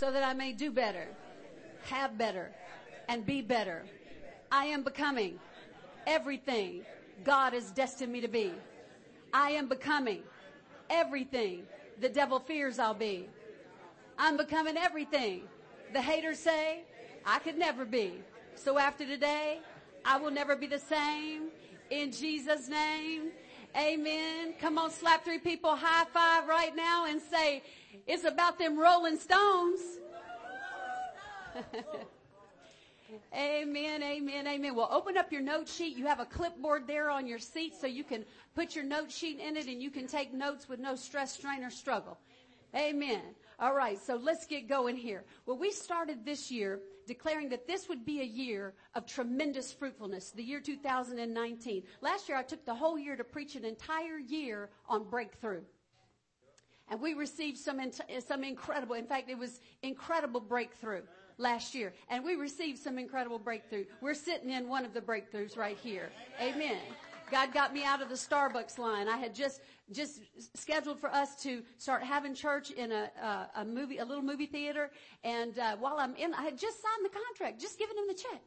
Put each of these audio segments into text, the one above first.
so that I may do better, have better, and be better. I am becoming everything God has destined me to be. I am becoming everything the devil fears I'll be. I'm becoming everything the haters say I could never be. So after today, I will never be the same. In Jesus' name, amen. Come on, slap three people high five right now and say, it's about them rolling stones. amen, amen, amen. Well, open up your note sheet. You have a clipboard there on your seat so you can put your note sheet in it and you can take notes with no stress, strain, or struggle. Amen. All right, so let's get going here. Well, we started this year declaring that this would be a year of tremendous fruitfulness, the year 2019. Last year, I took the whole year to preach an entire year on breakthrough. And we received some, some incredible, in fact, it was incredible breakthrough last year. And we received some incredible breakthrough. We're sitting in one of the breakthroughs right here. Amen. God got me out of the Starbucks line. I had just just scheduled for us to start having church in a, a, a movie, a little movie theater. And uh, while I'm in, I had just signed the contract, just given him the check.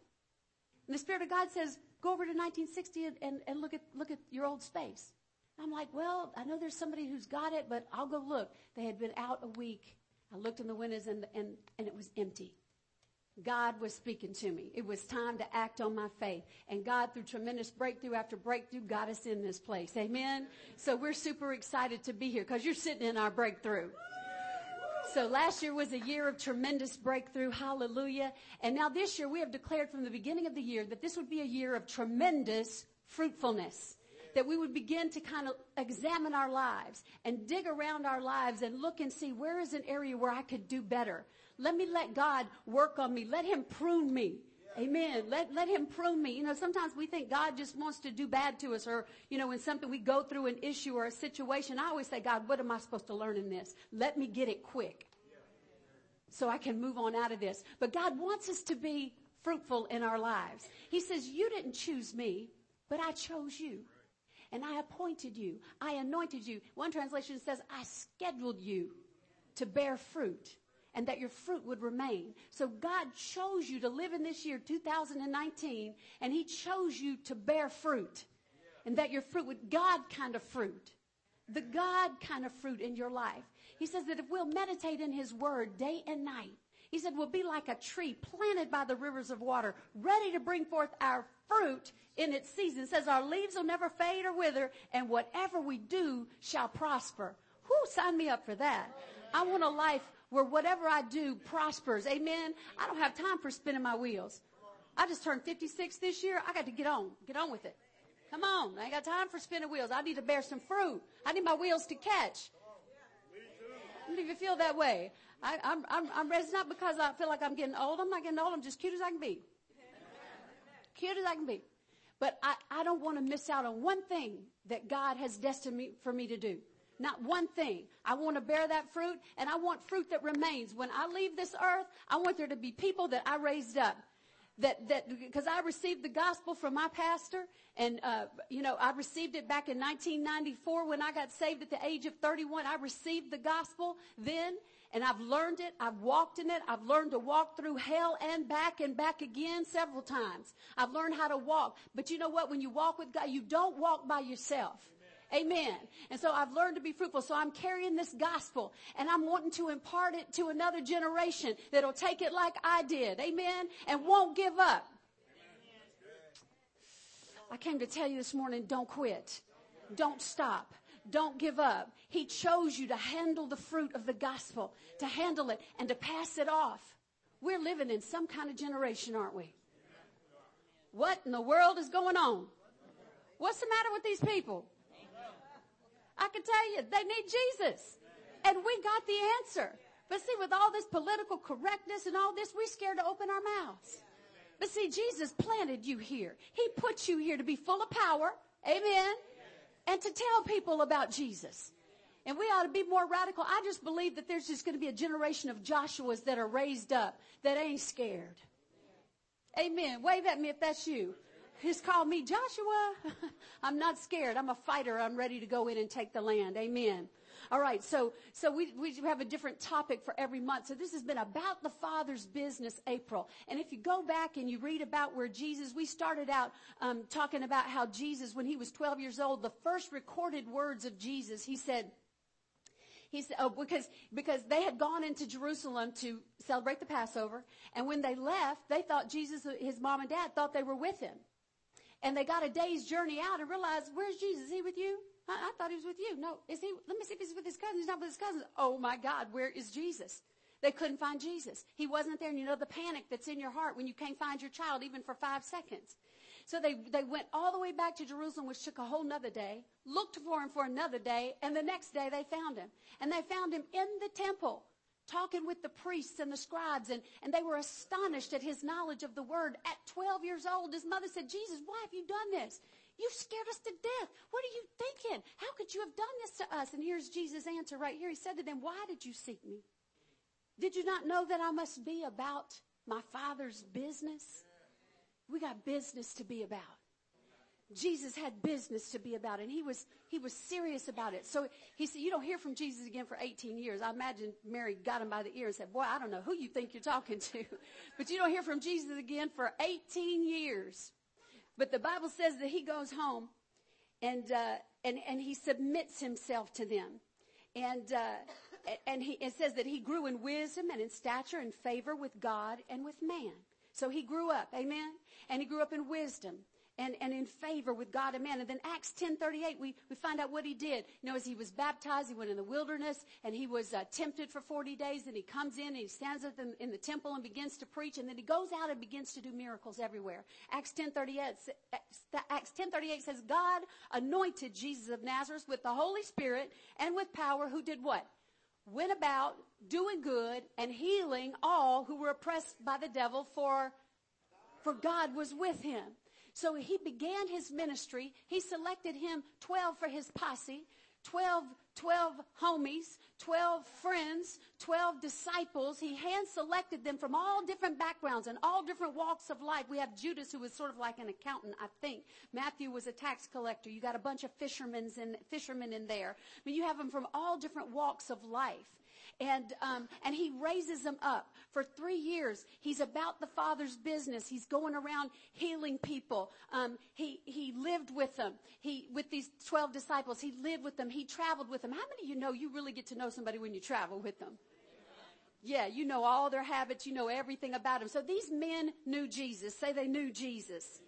And the Spirit of God says, "Go over to 1960 and, and, and look at look at your old space." I'm like, "Well, I know there's somebody who's got it, but I'll go look." They had been out a week. I looked in the windows and and and it was empty. God was speaking to me. It was time to act on my faith. And God, through tremendous breakthrough after breakthrough, got us in this place. Amen. So we're super excited to be here because you're sitting in our breakthrough. So last year was a year of tremendous breakthrough. Hallelujah. And now this year we have declared from the beginning of the year that this would be a year of tremendous fruitfulness. That we would begin to kind of examine our lives and dig around our lives and look and see where is an area where I could do better. Let me let God work on me. Let him prune me. Amen. Let, let him prune me. You know, sometimes we think God just wants to do bad to us or, you know, when something we go through an issue or a situation, I always say, God, what am I supposed to learn in this? Let me get it quick so I can move on out of this. But God wants us to be fruitful in our lives. He says, you didn't choose me, but I chose you. And I appointed you. I anointed you. One translation says, I scheduled you to bear fruit and that your fruit would remain. So God chose you to live in this year, 2019, and He chose you to bear fruit. And that your fruit would, God kind of fruit. The God kind of fruit in your life. He says that if we'll meditate in His Word day and night, He said we'll be like a tree planted by the rivers of water, ready to bring forth our fruit in its season. It says our leaves will never fade or wither, and whatever we do shall prosper. Who sign me up for that? I want a life where whatever I do prospers. Amen. I don't have time for spinning my wheels. I just turned 56 this year. I got to get on, get on with it. Come on. I ain't got time for spinning wheels. I need to bear some fruit. I need my wheels to catch. I don't even feel that way. I, am I'm, I'm, I'm, because I feel like I'm getting old. I'm not getting old. I'm just cute as I can be. Cute as I can be. But I, I don't want to miss out on one thing that God has destined me, for me to do. Not one thing. I want to bear that fruit and I want fruit that remains. When I leave this earth, I want there to be people that I raised up. That, that, because I received the gospel from my pastor and, uh, you know, I received it back in 1994 when I got saved at the age of 31. I received the gospel then and I've learned it. I've walked in it. I've learned to walk through hell and back and back again several times. I've learned how to walk. But you know what? When you walk with God, you don't walk by yourself. Amen. And so I've learned to be fruitful. So I'm carrying this gospel and I'm wanting to impart it to another generation that'll take it like I did. Amen. And won't give up. I came to tell you this morning, don't quit. Don't stop. Don't give up. He chose you to handle the fruit of the gospel, to handle it and to pass it off. We're living in some kind of generation, aren't we? What in the world is going on? What's the matter with these people? I can tell you, they need Jesus. And we got the answer. But see, with all this political correctness and all this, we're scared to open our mouths. But see, Jesus planted you here. He put you here to be full of power. Amen. And to tell people about Jesus. And we ought to be more radical. I just believe that there's just going to be a generation of Joshuas that are raised up that ain't scared. Amen. Wave at me if that's you. He's called me Joshua. I'm not scared. I'm a fighter. I'm ready to go in and take the land. Amen. All right, so so we we have a different topic for every month. So this has been about the Father's business, April. And if you go back and you read about where Jesus, we started out um, talking about how Jesus, when he was 12 years old, the first recorded words of Jesus, he said. He said, oh, because, because they had gone into Jerusalem to celebrate the Passover, and when they left, they thought Jesus, his mom and dad thought they were with him. And they got a day's journey out and realized, where's Jesus? Is he with you? I, I thought he was with you. No, is he? Let me see if he's with his cousins. He's not with his cousins. Oh my God, where is Jesus? They couldn't find Jesus. He wasn't there. And you know the panic that's in your heart when you can't find your child even for five seconds. So they, they went all the way back to Jerusalem, which took a whole nother day, looked for him for another day, and the next day they found him. And they found him in the temple, talking with the priests and the scribes, and, and they were astonished at his knowledge of the word. At 12 years old, his mother said, Jesus, why have you done this? You scared us to death. What are you thinking? How could you have done this to us? And here's Jesus' answer right here. He said to them, Why did you seek me? Did you not know that I must be about my Father's business? We got business to be about. Jesus had business to be about and he was, he was serious about it. So he said, you don't hear from Jesus again for 18 years. I imagine Mary got him by the ear and said, boy, I don't know who you think you're talking to, but you don't hear from Jesus again for 18 years. But the Bible says that he goes home and, uh, and, and he submits himself to them. And, uh, and he, it says that he grew in wisdom and in stature and favor with God and with man. So he grew up, amen? And he grew up in wisdom and, and in favor with God and man. And then Acts 10:38, we, we find out what he did. You know, as he was baptized, he went in the wilderness and he was uh, tempted for 40 days. And he comes in and he stands up in, in, the temple and begins to preach. And then he goes out and begins to do miracles everywhere. Acts 10:38, Acts 10:38 says, God anointed Jesus of Nazareth with the Holy Spirit and with power, who did what? Went about doing good and healing all who were oppressed by the devil, for for God was with him. So he began his ministry. He selected him 12 for his posse, 12, 12 homies, 12 friends, 12 disciples. He hand selected them from all different backgrounds and all different walks of life. We have Judas who was sort of like an accountant, I think. Matthew was a tax collector. You got a bunch of fishermen in, fishermen in there. I mean, you have them from all different walks of life and um, and he raises them up for three years. He's about the Father's business. He's going around healing people. Um, he he lived with them. He with these twelve disciples. He lived with them. He traveled with them. How many of you know you really get to know somebody when you travel with them? Yeah, you know all their habits. You know everything about them. So these men knew Jesus. Say they knew Jesus.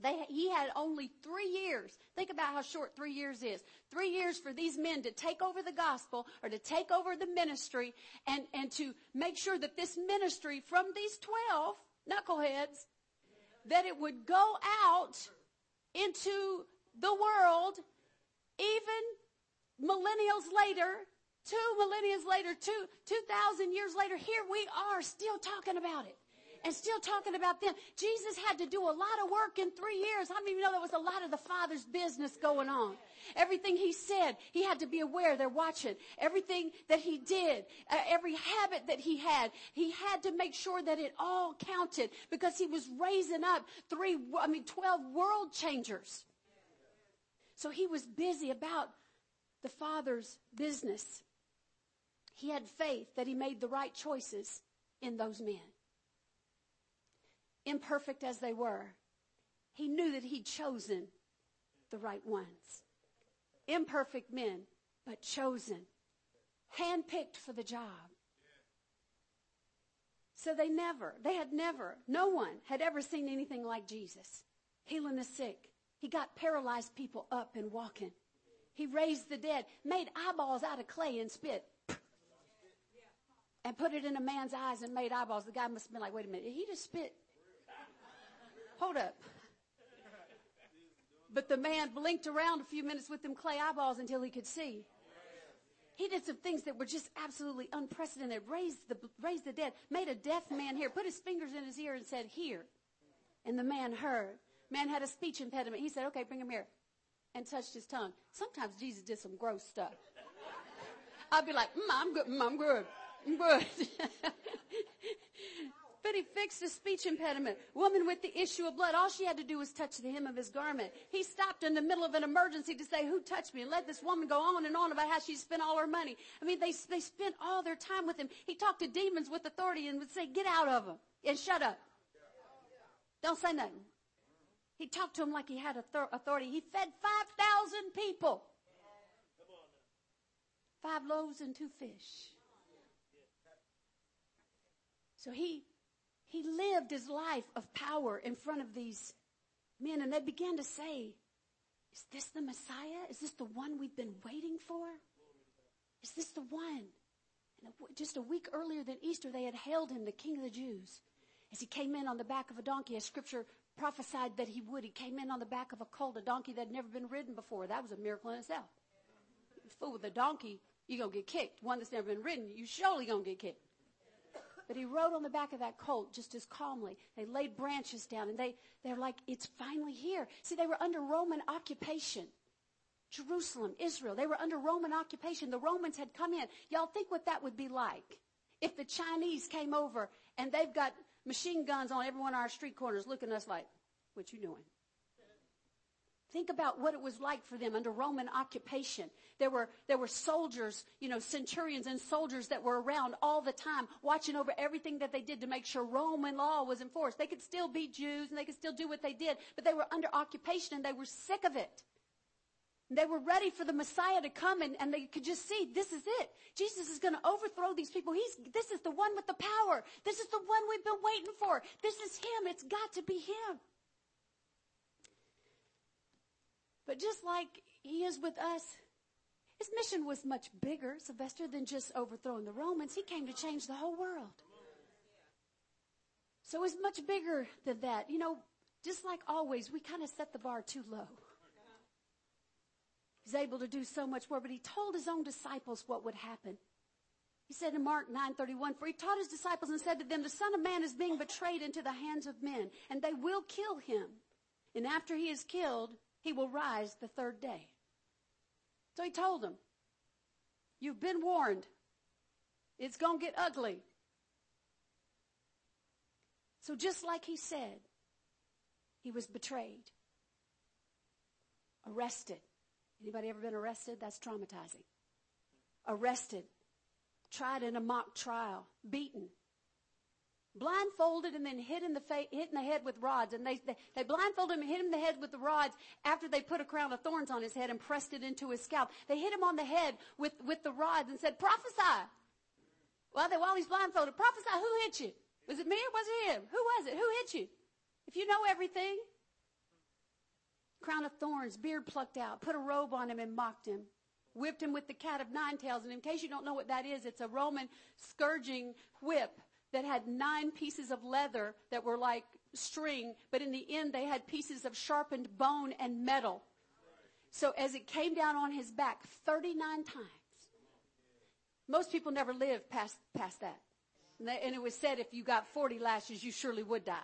They, he had only three years. Think about how short three years is. Three years for these men to take over the gospel or to take over the ministry and, and to make sure that this ministry from these 12 knuckleheads, that it would go out into the world even millennials later, two millennials later, two, 2,000 years later, here we are still talking about it and still talking about them. Jesus had to do a lot of work in three years. Many of you know there was a lot of the Father's business going on? Everything he said, he had to be aware they're watching. Everything that he did, uh, every habit that he had, he had to make sure that it all counted because he was raising up three, I mean, 12 world changers. So he was busy about the Father's business. He had faith that he made the right choices in those men imperfect as they were, he knew that he'd chosen the right ones. Imperfect men, but chosen, handpicked for the job. So they never, they had never, no one had ever seen anything like Jesus. Healing the sick. He got paralyzed people up and walking. He raised the dead, made eyeballs out of clay and spit, and put it in a man's eyes and made eyeballs. The guy must have been like, wait a minute, he just spit Hold up. But the man blinked around a few minutes with them clay eyeballs until he could see. He did some things that were just absolutely unprecedented. Raised the, raised the dead, made a deaf man hear, put his fingers in his ear and said, hear. And the man heard. Man had a speech impediment. He said, okay, bring him here. And touched his tongue. Sometimes Jesus did some gross stuff. I'd be like, mm, I'm good, mm, I'm good, I'm good. But Somebody fixed a speech impediment. Woman with the issue of blood. All she had to do was touch the hem of his garment. He stopped in the middle of an emergency to say, who touched me? And let this woman go on and on about how she spent all her money. I mean, they, they spent all their time with him. He talked to demons with authority and would say, get out of them and shut up. Don't say nothing. He talked to him like he had authority. He fed 5,000 people. Five loaves and two fish. So he, he lived his life of power in front of these men and they began to say, is this the Messiah? Is this the one we've been waiting for? Is this the one? And just a week earlier than Easter, they had hailed him the King of the Jews. As he came in on the back of a donkey, as scripture prophesied that he would. He came in on the back of a colt, a donkey that had never been ridden before. That was a miracle in itself. Fool with a donkey, you're going to get kicked. One that's never been ridden, you surely going to get kicked. But he rode on the back of that colt just as calmly. They laid branches down and they, they're like, it's finally here. See, they were under Roman occupation. Jerusalem, Israel, they were under Roman occupation. The Romans had come in. Y'all think what that would be like if the Chinese came over and they've got machine guns on every one of our street corners looking at us like, what you doing? Think about what it was like for them under Roman occupation. There were, there were soldiers, you know, centurions and soldiers that were around all the time watching over everything that they did to make sure Roman law was enforced. They could still be Jews and they could still do what they did, but they were under occupation and they were sick of it. They were ready for the Messiah to come and, and they could just see this is it. Jesus is going to overthrow these people. He's, this is the one with the power. This is the one we've been waiting for. This is him. It's got to be him. But just like he is with us, his mission was much bigger, Sylvester, than just overthrowing the Romans. He came to change the whole world. So it's much bigger than that. You know, just like always, we kind of set the bar too low. He's able to do so much more, but he told his own disciples what would happen. He said in Mark 9:31, "For he taught his disciples and said to them, the Son of Man is being betrayed into the hands of men, and they will kill him. And after he is killed, he will rise the third day." So he told them, "You've been warned. It's going to get ugly." So just like he said, he was betrayed, arrested, Anybody ever been arrested? That's traumatizing. Arrested, tried in a mock trial, beaten, blindfolded and then hit in the hit in the head with rods. And they, they, they blindfolded him and hit him in the head with the rods after they put a crown of thorns on his head and pressed it into his scalp. They hit him on the head with, with the rods and said, prophesy. Well, they, while he's blindfolded, prophesy. Who hit you? Was it me or was it him? Who was it? Who hit you? If you know everything, crown of thorns, beard plucked out, put a robe on him and mocked him. Whipped him with the cat of nine tails. And in case you don't know what that is, it's a Roman scourging whip that had nine pieces of leather that were like string, but in the end they had pieces of sharpened bone and metal. So as it came down on his back 39 times, most people never live past, past that. And, it was said if you got 40 lashes, you surely would die.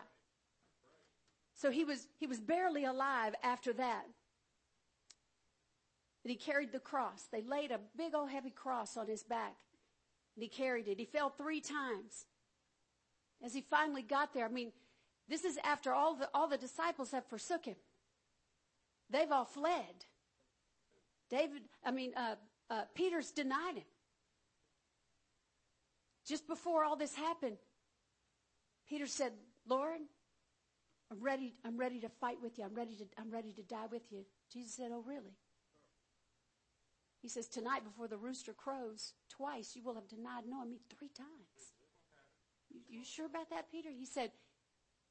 So he was, he was barely alive after that. And he carried the cross. They laid a big old heavy cross on his back. And he carried it. He fell three times. As he finally got there, I mean, this is after all the, all the disciples have forsook him. They've all fled. David, I mean, uh, uh, Peter's denied him. Just before all this happened, Peter said, Lord, I'm ready, I'm ready to fight with you. I'm ready to, I'm ready to die with you. Jesus said, Oh, really? He says, Tonight before the rooster crows, twice you will have denied knowing me three times. You, sure about that, Peter? He said,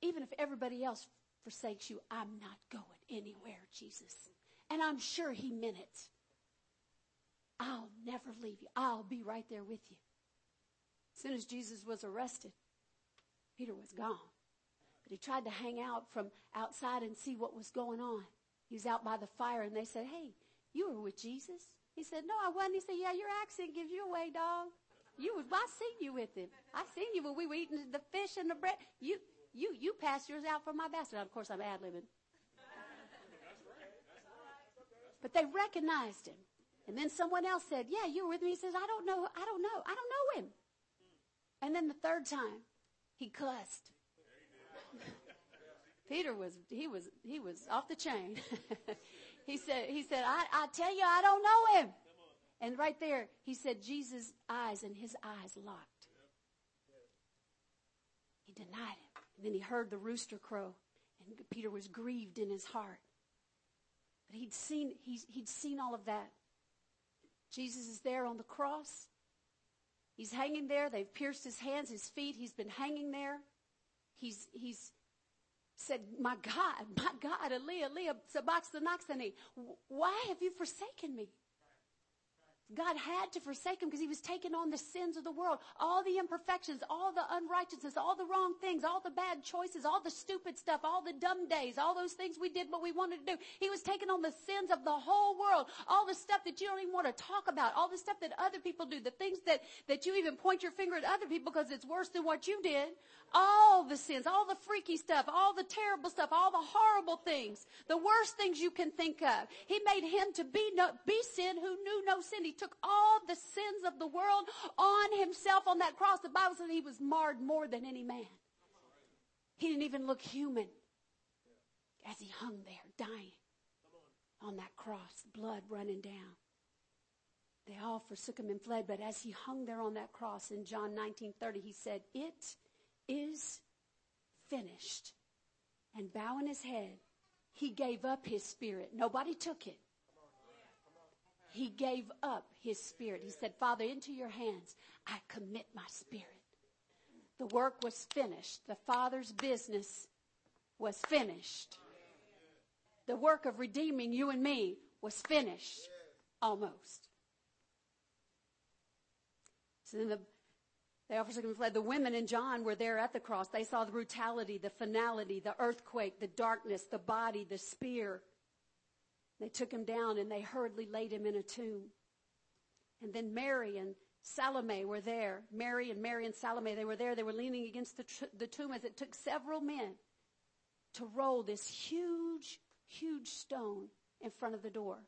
Even if everybody else forsakes you, I'm not going anywhere, Jesus. And I'm sure he meant it. I'll never leave you. I'll be right there with you. As soon as Jesus was arrested, Peter was gone. But he tried to hang out from outside and see what was going on. He was out by the fire and they said, Hey, you were with Jesus? He said, No, I wasn't. He said, Yeah, your accent gives you away, dog. You was, I seen you with him. I seen you when we were eating the fish and the bread. You, you, you passed yours out for my basket. Of course, I'm ad libbing. But they recognized him. And then someone else said, Yeah, you were with me. He says, I don't know. I don't know. I don't know him. And then the third time, he cussed. Peter was, he was, he was off the chain. he said, he said, I, I tell you, I don't know him. And right there, he said Jesus' eyes and his eyes locked. He denied him. And then he heard the rooster crow and Peter was grieved in his heart. But he'd seen, he's, he'd seen all of that. Jesus is there on the cross. He's hanging there. They've pierced his hands, his feet. He's been hanging there. He's, he's said, my God, my God, Elia, Elia, sabachthani, why have you forsaken me? God had to forsake him because he was taking on the sins of the world, all the imperfections, all the unrighteousness, all the wrong things, all the bad choices, all the stupid stuff, all the dumb days, all those things we did what we wanted to do. He was taking on the sins of the whole world, all the stuff that you don't even want to talk about, all the stuff that other people do, the things that, that you even point your finger at other people because it's worse than what you did all the sins, all the freaky stuff, all the terrible stuff, all the horrible things, the worst things you can think of. He made him to be no, be sin who knew no sin. He took all the sins of the world on himself on that cross. The Bible says he was marred more than any man. He didn't even look human as he hung there dying on that cross, blood running down. They all forsook him and fled, but as he hung there on that cross in John 19:30, he said, "It is finished. And bowing his head, he gave up his spirit. Nobody took it. He gave up his spirit. He said, Father, into your hands I commit my spirit. The work was finished. The Father's business was finished. The work of redeeming you and me was finished. Almost. So then the they and fled. The women and John were there at the cross. They saw the brutality, the finality, the earthquake, the darkness, the body, the spear. They took him down and they hurriedly laid him in a tomb. And then Mary and Salome were there. Mary and Mary and Salome, they were there. They were leaning against the, tr- the tomb as it took several men to roll this huge, huge stone in front of the door.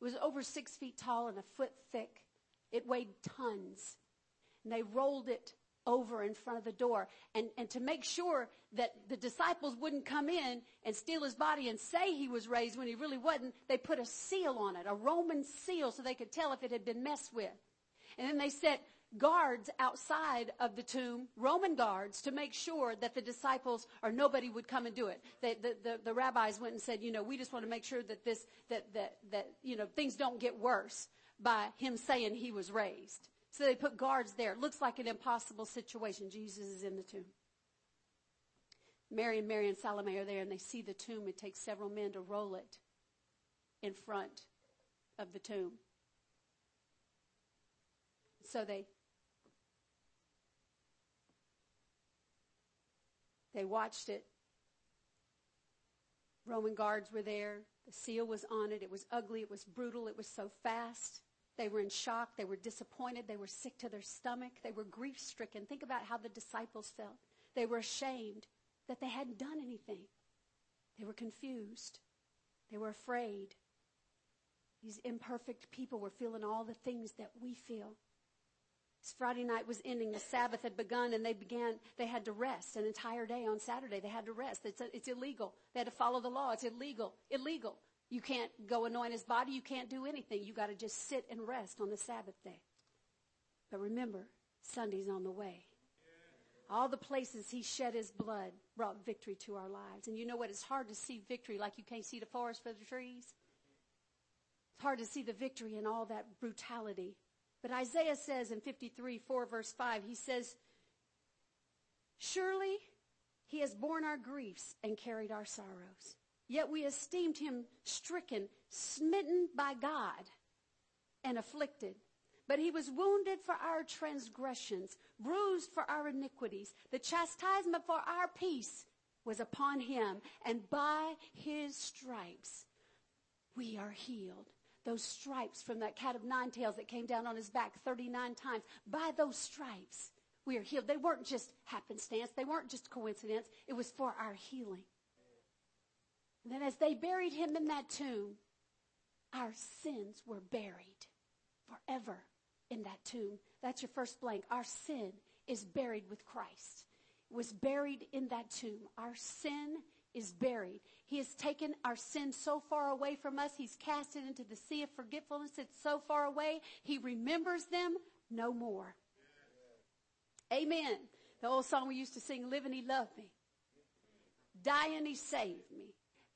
It was over six feet tall and a foot thick. It weighed tons and they rolled it over in front of the door. And, and to make sure that the disciples wouldn't come in and steal his body and say he was raised when he really wasn't, they put a seal on it, a Roman seal, so they could tell if it had been messed with. And then they set guards outside of the tomb, Roman guards, to make sure that the disciples or nobody would come and do it. They, the, the, the rabbis went and said, you know, we just want to make sure that this, that, that, that, you know, things don't get worse by him saying he was raised. So they put guards there. It looks like an impossible situation. Jesus is in the tomb. Mary and Mary and Salome are there and they see the tomb. It takes several men to roll it in front of the tomb. So they they watched it. Roman guards were there. The seal was on it. It was ugly. It was brutal. It was so fast. They were in shock. They were disappointed. They were sick to their stomach. They were grief stricken. Think about how the disciples felt. They were ashamed that they hadn't done anything. They were confused. They were afraid. These imperfect people were feeling all the things that we feel. This Friday night was ending. The Sabbath had begun and they began, they had to rest an entire day on Saturday. They had to rest. It's, it's illegal. They had to follow the law. It's illegal. Illegal. You can't go anoint his body. You can't do anything. You got to just sit and rest on the Sabbath day. But remember, Sunday's on the way. All the places he shed his blood brought victory to our lives. And you know what? It's hard to see victory like you can't see the forest for the trees. It's hard to see the victory in all that brutality. But Isaiah says in 53, 4 verse 5, he says, Surely he has borne our griefs and carried our sorrows. Yet we esteemed him stricken, smitten by God, and afflicted. But he was wounded for our transgressions, bruised for our iniquities. The chastisement for our peace was upon him, and by his stripes we are healed. Those stripes from that cat of nine tails that came down on his back 39 times, by those stripes we are healed. They weren't just happenstance, they weren't just coincidence, it was for our healing. And then as they buried him in that tomb, our sins were buried forever in that tomb. That's your first blank. Our sin is buried with Christ. It was buried in that tomb. Our sin is buried. He has taken our sin so far away from us. He's cast it into the sea of forgetfulness. It's so far away. He remembers them no more. Amen. The old song we used to sing, Living He Loved Me. Dying He saved me.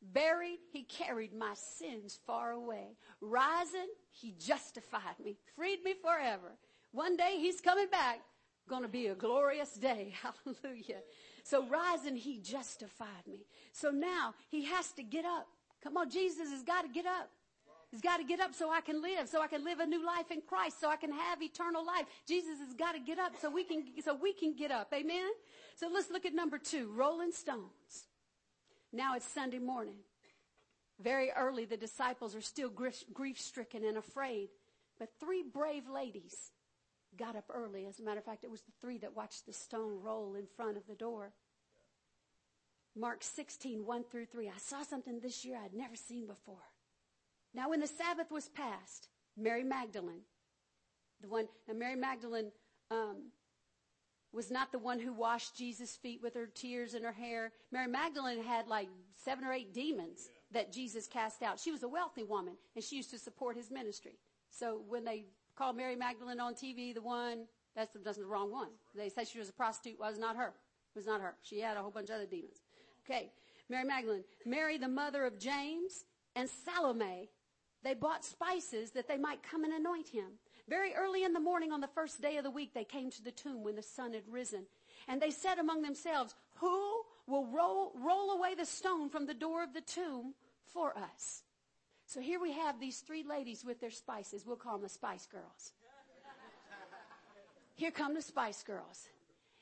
Buried, He carried my sins far away. Rising, He justified me. Freed me forever. One day He's coming back. Gonna be a glorious day. Hallelujah. So rising, He justified me. So now He has to get up. Come on, Jesus has got to get up. He's got to get up so I can live, so I can live a new life in Christ, so I can have eternal life. Jesus has got to get up so we can, so we can get up. Amen? So let's look at number two, Rolling Stones. Now it's Sunday morning. Very early, the disciples are still grief stricken and afraid. But three brave ladies got up early. As a matter of fact, it was the three that watched the stone roll in front of the door. Mark 16, 1 through 3. I saw something this year I'd never seen before. Now, when the Sabbath was passed, Mary Magdalene, the one, now Mary Magdalene um, was not the one who washed Jesus' feet with her tears and her hair. Mary Magdalene had like seven or eight demons that Jesus cast out. She was a wealthy woman, and she used to support his ministry. So when they called Mary Magdalene on TV, the one, that's, that's the wrong one. They said she was a prostitute. Well, it was not her. It was not her. She had a whole bunch of other demons. Okay. Mary Magdalene. Mary, the mother of James, and Salome, they bought spices that they might come and anoint him. Very early in the morning on the first day of the week, they came to the tomb when the sun had risen. And they said among themselves, who will roll, roll away the stone from the door of the tomb for us? So here we have these three ladies with their spices. We'll call them the Spice Girls. Here come the Spice Girls.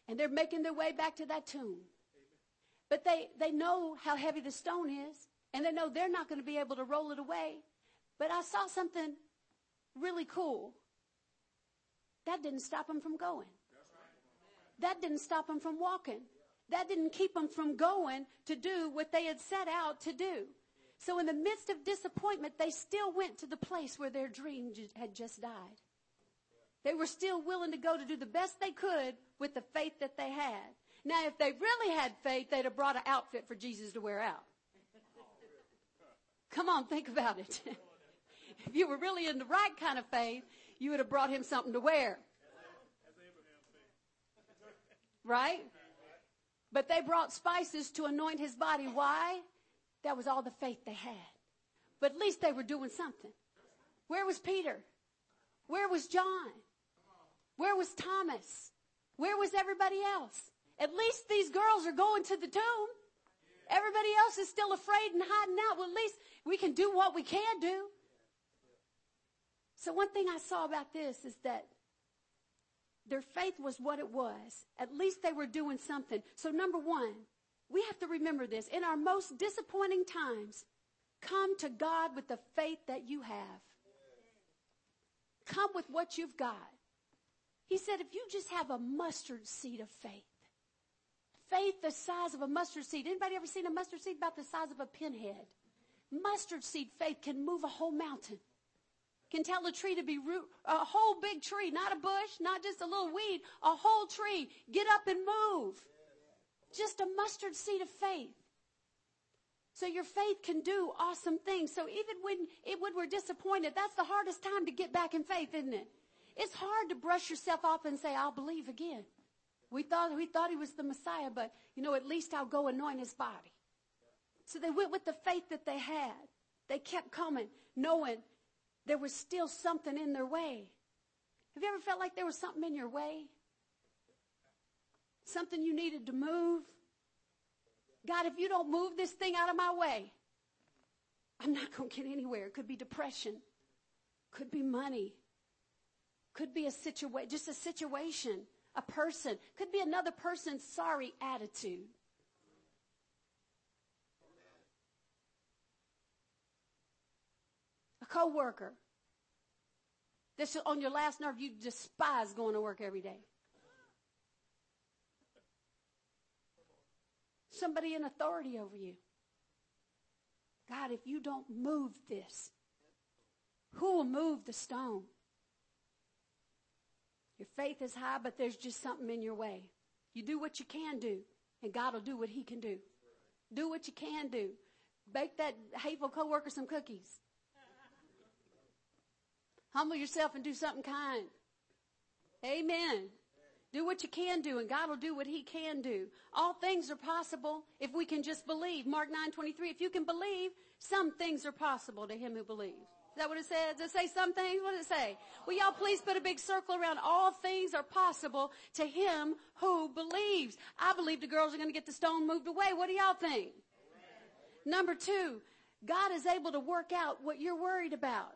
And they're making their way back to that tomb. But they, they know how heavy the stone is. And they know they're not going to be able to roll it away. But I saw something really cool. That didn't stop them from going. That didn't stop them from walking. That didn't keep them from going to do what they had set out to do. So in the midst of disappointment, they still went to the place where their dream had just died. They were still willing to go to do the best they could with the faith that they had. Now, if they really had faith, they'd have brought an outfit for Jesus to wear out. Come on, think about it. if you were really in the right kind of faith, you would have brought him something to wear. Right? But they brought spices to anoint his body. Why? That was all the faith they had. But at least they were doing something. Where was Peter? Where was John? Where was Thomas? Where was everybody else? At least these girls are going to the tomb. Everybody else is still afraid and hiding out. Well, at least we can do what we can do. So one thing I saw about this is that their faith was what it was. At least they were doing something. So number one, we have to remember this. In our most disappointing times, come to God with the faith that you have. Come with what you've got. He said, if you just have a mustard seed of faith, faith the size of a mustard seed. Anybody ever seen a mustard seed about the size of a pinhead? Mustard seed faith can move a whole mountain. Can tell a tree to be root, a whole big tree, not a bush, not just a little weed, a whole tree. Get up and move. Just a mustard seed of faith. So your faith can do awesome things. So even when, it, when we're disappointed, that's the hardest time to get back in faith, isn't it? It's hard to brush yourself off and say, I'll believe again. We thought, we thought he was the Messiah, but you know, at least I'll go anoint his body. So they went with the faith that they had. They kept coming, knowing there was still something in their way. Have you ever felt like there was something in your way? Something you needed to move? God, if you don't move this thing out of my way, I'm not going to get anywhere. It could be depression. Could be money. Could be a situation, just a situation, a person. Could be another person's sorry attitude. Coworker that's on your last nerve you despise going to work every day. somebody in authority over you. God, if you don't move this, who will move the stone? Your faith is high, but there's just something in your way. You do what you can do, and God will do what He can do. Do what you can do. Bake that hateful coworker some cookies. Humble yourself and do something kind. Amen. Do what you can do and God will do what he can do. All things are possible if we can just believe. Mark 9, 23. If you can believe, some things are possible to him who believes. Is that what it says? Does it say some things? What does it say? Will y'all please put a big circle around all things are possible to him who believes. I believe the girls are going to get the stone moved away. What do y'all think? Number two, God is able to work out what you're worried about.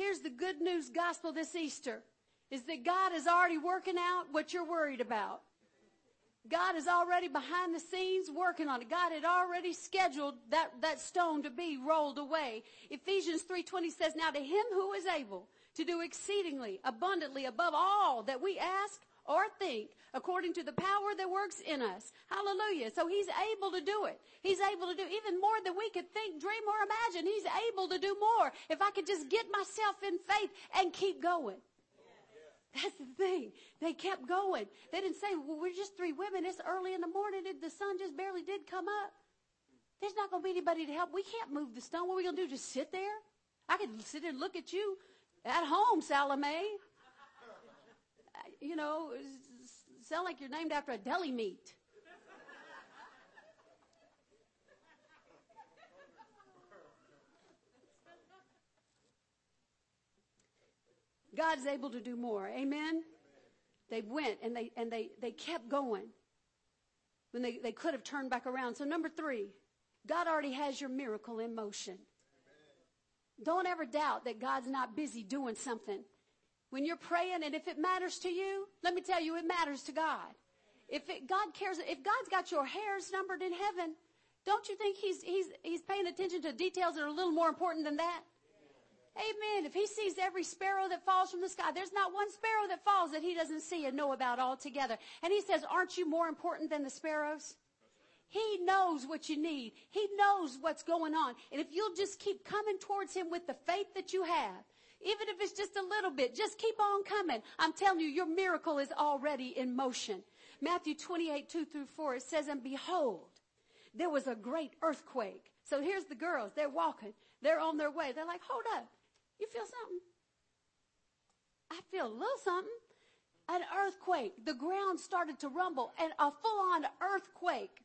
Here's the good news gospel this Easter is that God is already working out what you're worried about. God is already behind the scenes working on it. God had already scheduled that, that stone to be rolled away. Ephesians 3.20 says, Now to him who is able to do exceedingly, abundantly, above all that we ask or think, according to the power that works in us. Hallelujah. So he's able to do it. He's able to do even more than we could think, dream, or imagine. He's able to do more. If I could just get myself in faith and keep going. That's the thing. They kept going. They didn't say, well, we're just three women. It's early in the morning. The sun just barely did come up. There's not going to be anybody to help. We can't move the stone. What are we going to do? Just sit there? I could sit there and look at you at home, Salome. You know, sound like you're named after a deli meat. God's able to do more. Amen. They went and they and they they kept going when they, they could have turned back around. So number three, God already has your miracle in motion. Don't ever doubt that God's not busy doing something. When you're praying and if it matters to you, let me tell you, it matters to God. If it, God cares, if God's got your hairs numbered in heaven, don't you think he's, he's, he's paying attention to details that are a little more important than that? Amen. If he sees every sparrow that falls from the sky, there's not one sparrow that falls that he doesn't see and know about altogether. And he says, aren't you more important than the sparrows? He knows what you need. He knows what's going on. And if you'll just keep coming towards him with the faith that you have, even if it's just a little bit, just keep on coming. I'm telling you, your miracle is already in motion. Matthew 28, 2 through 4, it says, and behold, there was a great earthquake. So here's the girls. They're walking. They're on their way. They're like, hold up. You feel something? I feel a little something. An earthquake. The ground started to rumble and a full on earthquake.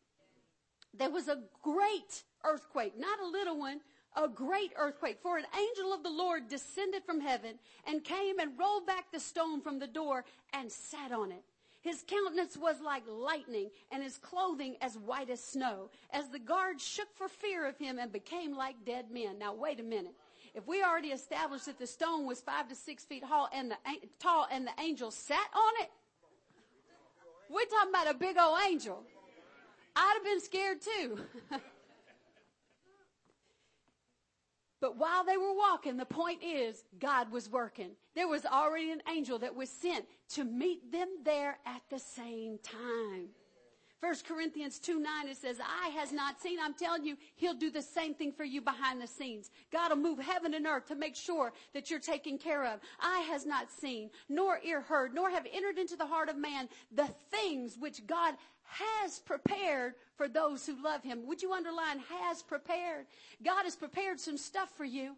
There was a great earthquake, not a little one, a great earthquake. For an angel of the Lord descended from heaven and came and rolled back the stone from the door and sat on it. His countenance was like lightning and his clothing as white as snow. As the guards shook for fear of him and became like dead men. Now wait a minute. If we already established that the stone was five to six feet tall and the, tall and the angel sat on it, we're talking about a big old angel. I'd have been scared too. But while they were walking, the point is God was working. There was already an angel that was sent to meet them there at the same time. 1 Corinthians 2 9, it says, Eye has not seen. I'm telling you, he'll do the same thing for you behind the scenes. God will move heaven and earth to make sure that you're taken care of. Eye has not seen, nor ear heard, nor have entered into the heart of man the things which God has prepared for those who love him. Would you underline has prepared? God has prepared some stuff for you.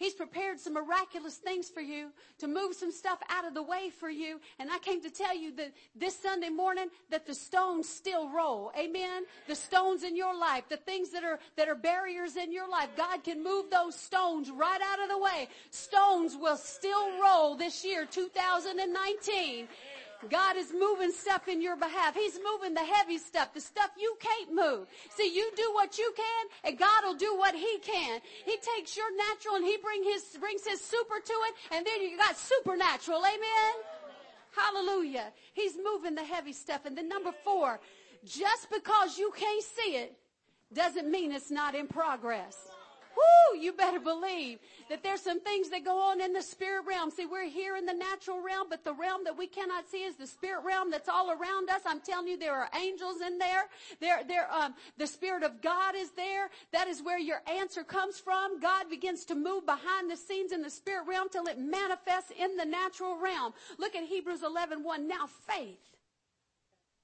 He's prepared some miraculous things for you to move some stuff out of the way for you. And I came to tell you that this Sunday morning that the stones still roll. Amen. The stones in your life, the things that are, that are barriers in your life, God can move those stones right out of the way. Stones will still roll this year, 2019. God is moving stuff in your behalf. He's moving the heavy stuff, the stuff you can't move. See, you do what you can and God will do what he can. He takes your natural and he bring his, brings his super to it and then you got supernatural. Amen. Hallelujah. He's moving the heavy stuff. And then number four, just because you can't see it doesn't mean it's not in progress. Woo, you better believe that there's some things that go on in the spirit realm. See, we're here in the natural realm, but the realm that we cannot see is the spirit realm that's all around us. I'm telling you, there are angels in there. There, there, um, the spirit of God is there. That is where your answer comes from. God begins to move behind the scenes in the spirit realm till it manifests in the natural realm. Look at Hebrews 11, 1. Now faith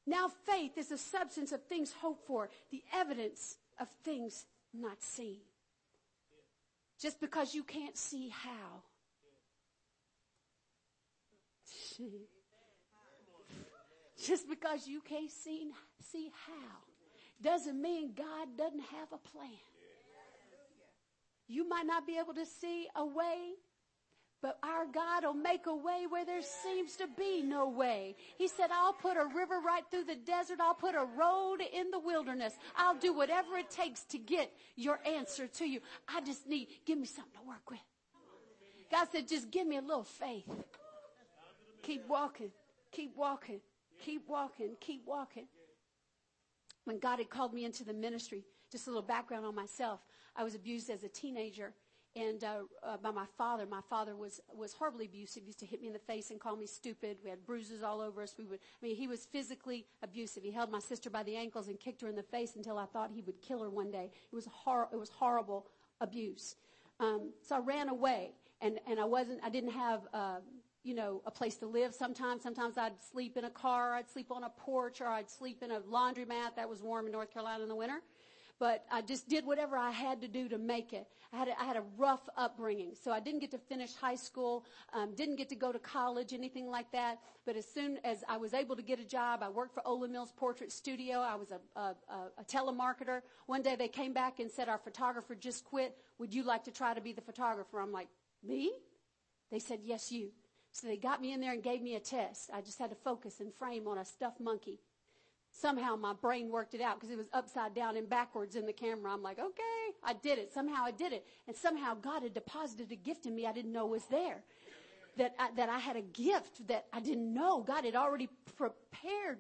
Now faith is the substance of things hoped for, the evidence of things not seen. Just because you can't see how. Just because you can't see, see how doesn't mean God doesn't have a plan. You might not be able to see a way but our God will make a way where there seems to be no way. He said, I'll put a river right through the desert. I'll put a road in the wilderness. I'll do whatever it takes to get your answer to you. I just need, give me something to work with. God said, just give me a little faith. Keep walking, keep walking, keep walking, keep walking. When God had called me into the ministry, just a little background on myself. I was abused as a teenager and uh, uh, by my father. My father was was horribly abusive. He used to hit me in the face and call me stupid. We had bruises all over us. We would. I mean, he was physically abusive. He held my sister by the ankles and kicked her in the face until I thought he would kill her one day. It was hor- It was horrible abuse. Um, so I ran away, and and I wasn't. I didn't have. Uh, you know, a place to live sometimes. Sometimes I'd sleep in a car, I'd sleep on a porch, or I'd sleep in a laundromat that was warm in North Carolina in the winter but I just did whatever I had to do to make it. I had a, I had a rough upbringing, so I didn't get to finish high school, um, didn't get to go to college, anything like that. But as soon as I was able to get a job, I worked for Olan Mills Portrait Studio. I was a, a, a telemarketer. One day they came back and said, "Our photographer just quit. Would you like to try to be the photographer?" I'm like, "Me?" They said, "Yes, you." So they got me in there and gave me a test. I just had to focus and frame on a stuffed monkey somehow my brain worked it out because it was upside down and backwards in the camera. I'm like, okay, I did it. Somehow I did it. And somehow God had deposited a gift in me I didn't know was there. That I, that I had a gift that I didn't know. God had already prepared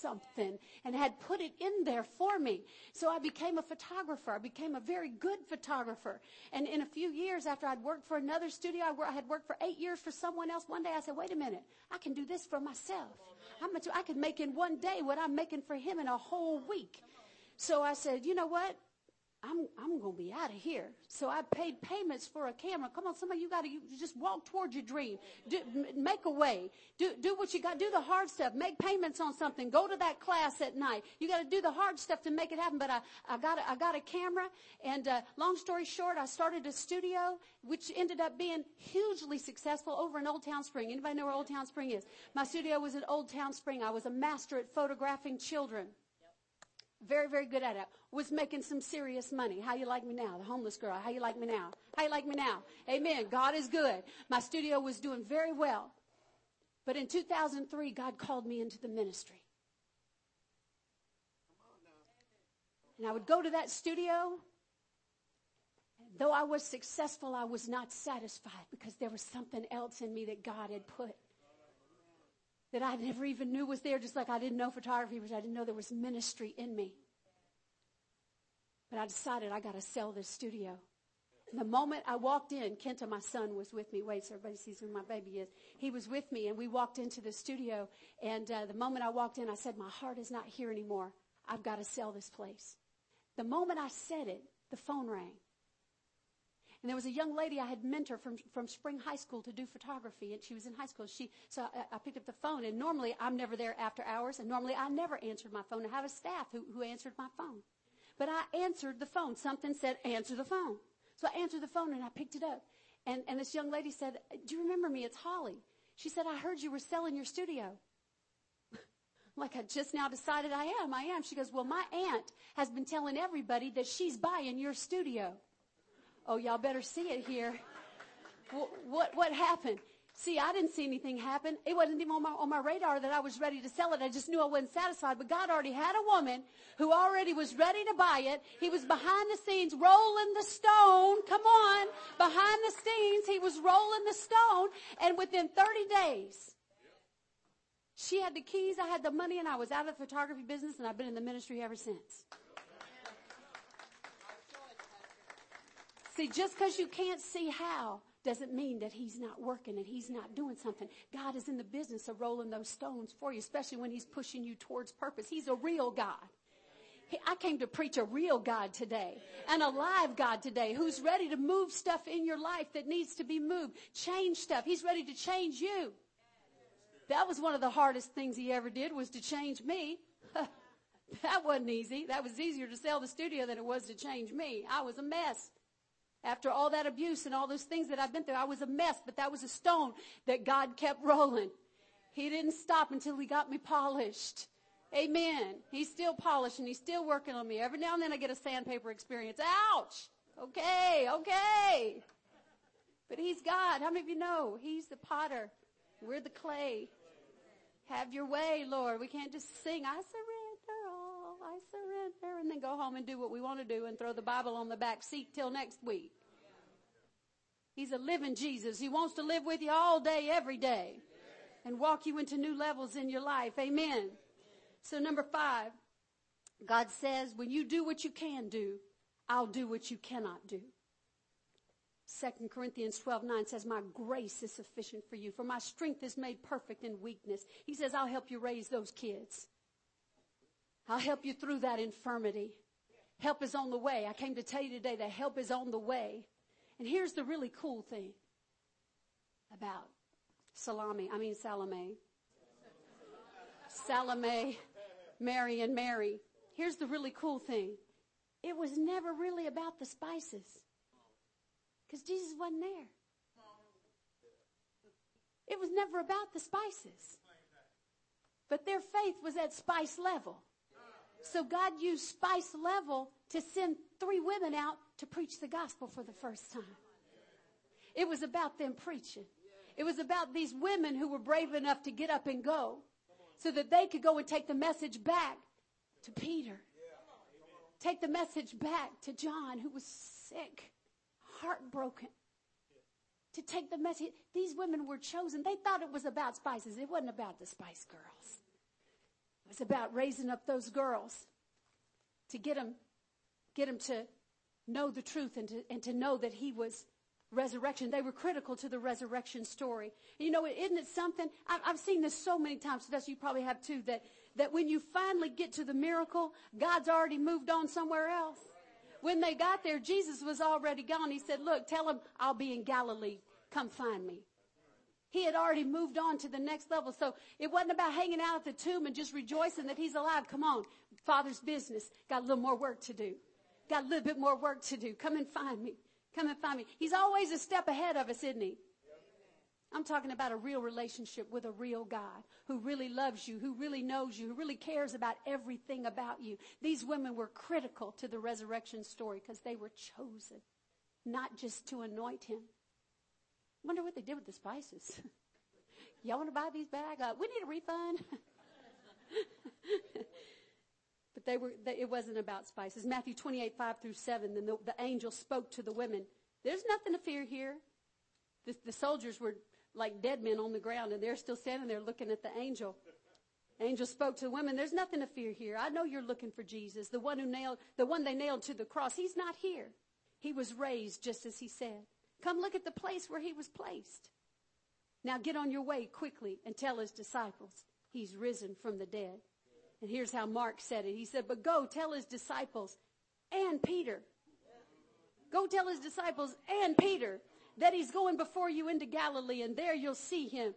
something and had put it in there for me. So I became a photographer. I became a very good photographer. And in a few years after I'd worked for another studio, I, I had worked for eight years for someone else. One day I said, wait a minute, I can do this for myself. How much I could make in one day what I'm making for him in a whole week. So I said, you know what? I'm, I'm going to be out of here. So I paid payments for a camera. Come on, somebody, you got to you just walk towards your dream. Do, make a way. Do, do what you got. Do the hard stuff. Make payments on something. Go to that class at night. You got to do the hard stuff to make it happen. But I, I got a, I got a camera and, uh, long story short, I started a studio, which ended up being hugely successful over in Old Town Spring. Anybody know where Old Town Spring is? My studio was in Old Town Spring. I was a master at photographing children. Very, very good at it. Was making some serious money. How you like me now? The homeless girl. How you like me now? How you like me now? Amen. God is good. My studio was doing very well. But in 2003, God called me into the ministry. And I would go to that studio. Though I was successful, I was not satisfied because there was something else in me that God had put that I never even knew was there, just like I didn't know photography was, I didn't know there was ministry in me. But I decided I got to sell this studio. And the moment I walked in, Kenta, my son, was with me. Wait, so everybody sees who my baby is. He was with me, and we walked into the studio. And uh, the moment I walked in, I said, "My heart is not here anymore. I've got to sell this place." The moment I said it, the phone rang. And there was a young lady I had mentored from, from Spring High School to do photography, and she was in high school. She, so I, I picked up the phone, and normally I'm never there after hours, and normally I never answered my phone. I have a staff who, who answered my phone. But I answered the phone. Something said, answer the phone. So I answered the phone, and I picked it up. And, and this young lady said, do you remember me? It's Holly. She said, I heard you were selling your studio. like I just now decided I am. I am. She goes, well, my aunt has been telling everybody that she's buying your studio. Oh, y'all better see it here. What, what, what happened? See, I didn't see anything happen. It wasn't even on my, on my radar that I was ready to sell it. I just knew I wasn't satisfied. But God already had a woman who already was ready to buy it. He was behind the scenes rolling the stone. Come on. Behind the scenes, he was rolling the stone. And within 30 days, she had the keys, I had the money, and I was out of the photography business, and I've been in the ministry ever since. See, just because you can't see how doesn't mean that he's not working and he's not doing something. God is in the business of rolling those stones for you, especially when he's pushing you towards purpose. He's a real God. I came to preach a real God today, an alive God today who's ready to move stuff in your life that needs to be moved, change stuff. He's ready to change you. That was one of the hardest things he ever did was to change me. that wasn't easy. That was easier to sell the studio than it was to change me. I was a mess. After all that abuse and all those things that I've been through, I was a mess, but that was a stone that God kept rolling. He didn't stop until he got me polished. Amen. He's still polishing. He's still working on me. Every now and then I get a sandpaper experience. Ouch! Okay, okay. But he's God. How many of you know? He's the potter. We're the clay. Have your way, Lord. We can't just sing, I surrender I surrender, and then go home and do what we want to do and throw the Bible on the back seat till next week. He's a living Jesus. He wants to live with you all day, every day, and walk you into new levels in your life. Amen. So number five, God says, when you do what you can do, I'll do what you cannot do. 2 Corinthians 12, 9 says, my grace is sufficient for you, for my strength is made perfect in weakness. He says, I'll help you raise those kids. I'll help you through that infirmity. Help is on the way. I came to tell you today that help is on the way. And here's the really cool thing about Salami, I mean Salome. Salome, Mary and Mary. Here's the really cool thing. It was never really about the spices. Because Jesus wasn't there. It was never about the spices. But their faith was at spice level. So God used spice level to send three women out to preach the gospel for the first time. It was about them preaching. It was about these women who were brave enough to get up and go so that they could go and take the message back to Peter. Take the message back to John who was sick heartbroken to take the message. These women were chosen. They thought it was about spices. It wasn't about the spice girls. Was about raising up those girls to get them, get them to know the truth and to, and to know that he was resurrection. They were critical to the resurrection story. You know, isn't it something? I've, I've seen this so many times. So you probably have too. That that when you finally get to the miracle, God's already moved on somewhere else. When they got there, Jesus was already gone. He said, look, tell them I'll be in Galilee. Come find me. He had already moved on to the next level. So it wasn't about hanging out at the tomb and just rejoicing that he's alive. Come on. Father's business. Got a little more work to do. Got a little bit more work to do. Come and find me. Come and find me. He's always a step ahead of us, isn't he? I'm talking about a real relationship with a real God who really loves you, who really knows you, who really cares about everything about you. These women were critical to the resurrection story because they were chosen, not just to anoint him. Wonder what they did with the spices. Y'all want to buy these back? Uh, we need a refund. but they were, they, it wasn't about spices. Matthew 28, 5 through 7, then the, the angel spoke to the women. There's nothing to fear here. The, the soldiers were like dead men on the ground and they're still standing there looking at the angel. Angel spoke to the women, there's nothing to fear here. I know you're looking for Jesus, the one who nailed, the one they nailed to the cross. He's not here. He was raised just as he said. Come look at the place where he was placed. Now get on your way quickly and tell his disciples he's risen from the dead. And here's how Mark said it. He said, but go tell his disciples and Peter. Go tell his disciples and Peter that he's going before you into Galilee and there you'll see him.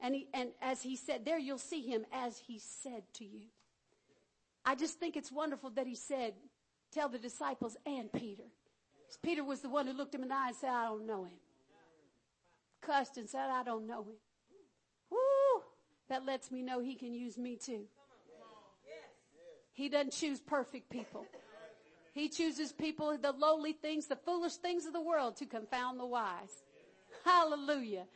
And he, and as he said, there you'll see him as he said to you. I just think it's wonderful that he said, tell the disciples and Peter. Peter was the one who looked him in the eye and said, I don't know him. Cussed and said, I don't know him. Woo! That lets me know he can use me too. He doesn't choose perfect people. He chooses people, the lowly things, the foolish things of the world to confound the wise. Hallelujah.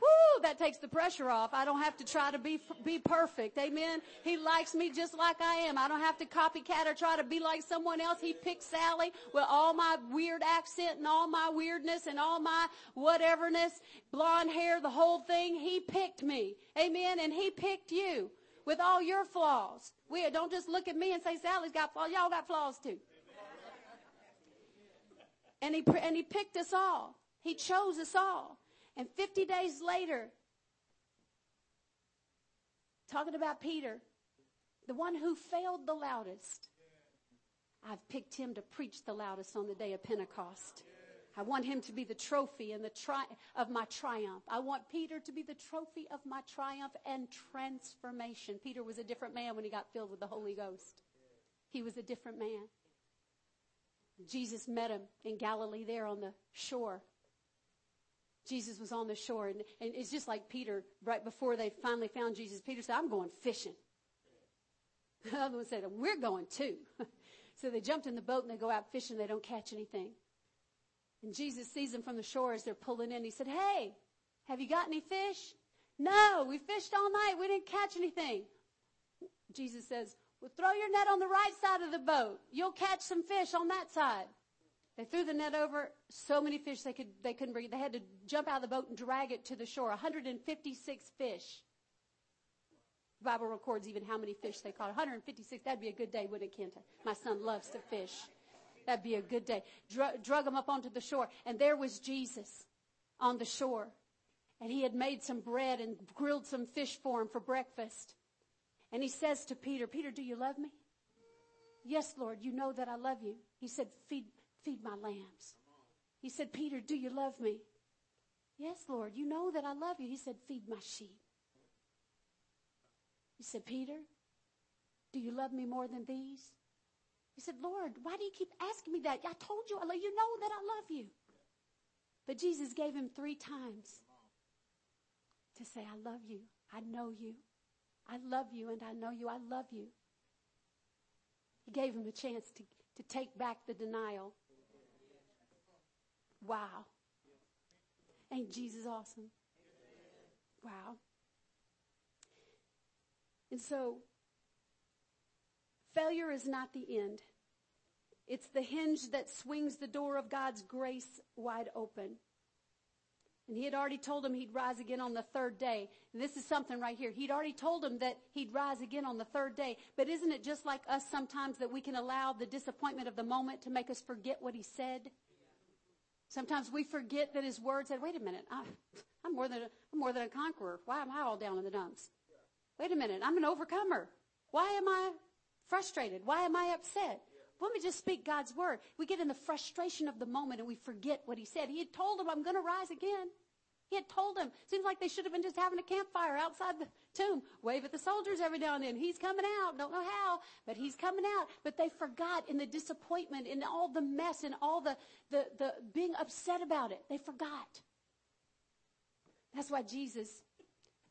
Whoo, that takes the pressure off. I don't have to try to be, be perfect. Amen. He likes me just like I am. I don't have to copycat or try to be like someone else. He picked Sally with all my weird accent and all my weirdness and all my whateverness, blonde hair, the whole thing. He picked me. Amen. And he picked you with all your flaws. We don't just look at me and say Sally's got flaws. Y'all got flaws too. And he, and he picked us all. He chose us all. And 50 days later, talking about Peter, the one who failed the loudest, I've picked him to preach the loudest on the day of Pentecost. I want him to be the trophy and the tri- of my triumph. I want Peter to be the trophy of my triumph and transformation. Peter was a different man when he got filled with the Holy Ghost. He was a different man. Jesus met him in Galilee there on the shore. Jesus was on the shore and, and it's just like Peter, right before they finally found Jesus, Peter said, I'm going fishing. The other one said, we're going too. so they jumped in the boat and they go out fishing. They don't catch anything. And Jesus sees them from the shore as they're pulling in. He said, Hey, have you got any fish? No, we fished all night. We didn't catch anything. Jesus says, Well, throw your net on the right side of the boat. You'll catch some fish on that side. They threw the net over. So many fish they could they couldn't bring. They had to jump out of the boat and drag it to the shore. 156 fish. The Bible records even how many fish they caught. 156. That'd be a good day, wouldn't it, Kenta? My son loves to fish. That'd be a good day. Drug, drug them up onto the shore. And there was Jesus on the shore. And he had made some bread and grilled some fish for him for breakfast. And he says to Peter, Peter, do you love me? Yes, Lord, you know that I love you. He said, feed, feed my lambs. He said, Peter, do you love me? Yes, Lord, you know that I love you. He said, feed my sheep. He said, Peter, do you love me more than these? He said, Lord, why do you keep asking me that? I told you I love you. know that I love you. But Jesus gave him three times to say, I love you. I know you. I love you and I know you. I love you. He gave him a chance to, to take back the denial. Wow. Ain't Jesus awesome? Wow. And so Failure is not the end. It's the hinge that swings the door of God's grace wide open. And he had already told him he'd rise again on the third day. And this is something right here. He'd already told him that he'd rise again on the third day. But isn't it just like us sometimes that we can allow the disappointment of the moment to make us forget what he said? Sometimes we forget that his word said, wait a minute, I'm, I'm more than a, I'm more than a conqueror. Why am I all down in the dumps? Wait a minute, I'm an overcomer. Why am I frustrated? Why am I upset? Let me just speak God's word. We get in the frustration of the moment and we forget what he said. He had told him, I'm going to rise again. He had told him. Seems like they should have been just having a campfire outside the tomb. Wave at the soldiers every now and then. He's coming out. Don't know how, but he's coming out. But they forgot in the disappointment, in all the mess, in all the, the, the being upset about it. They forgot. That's why Jesus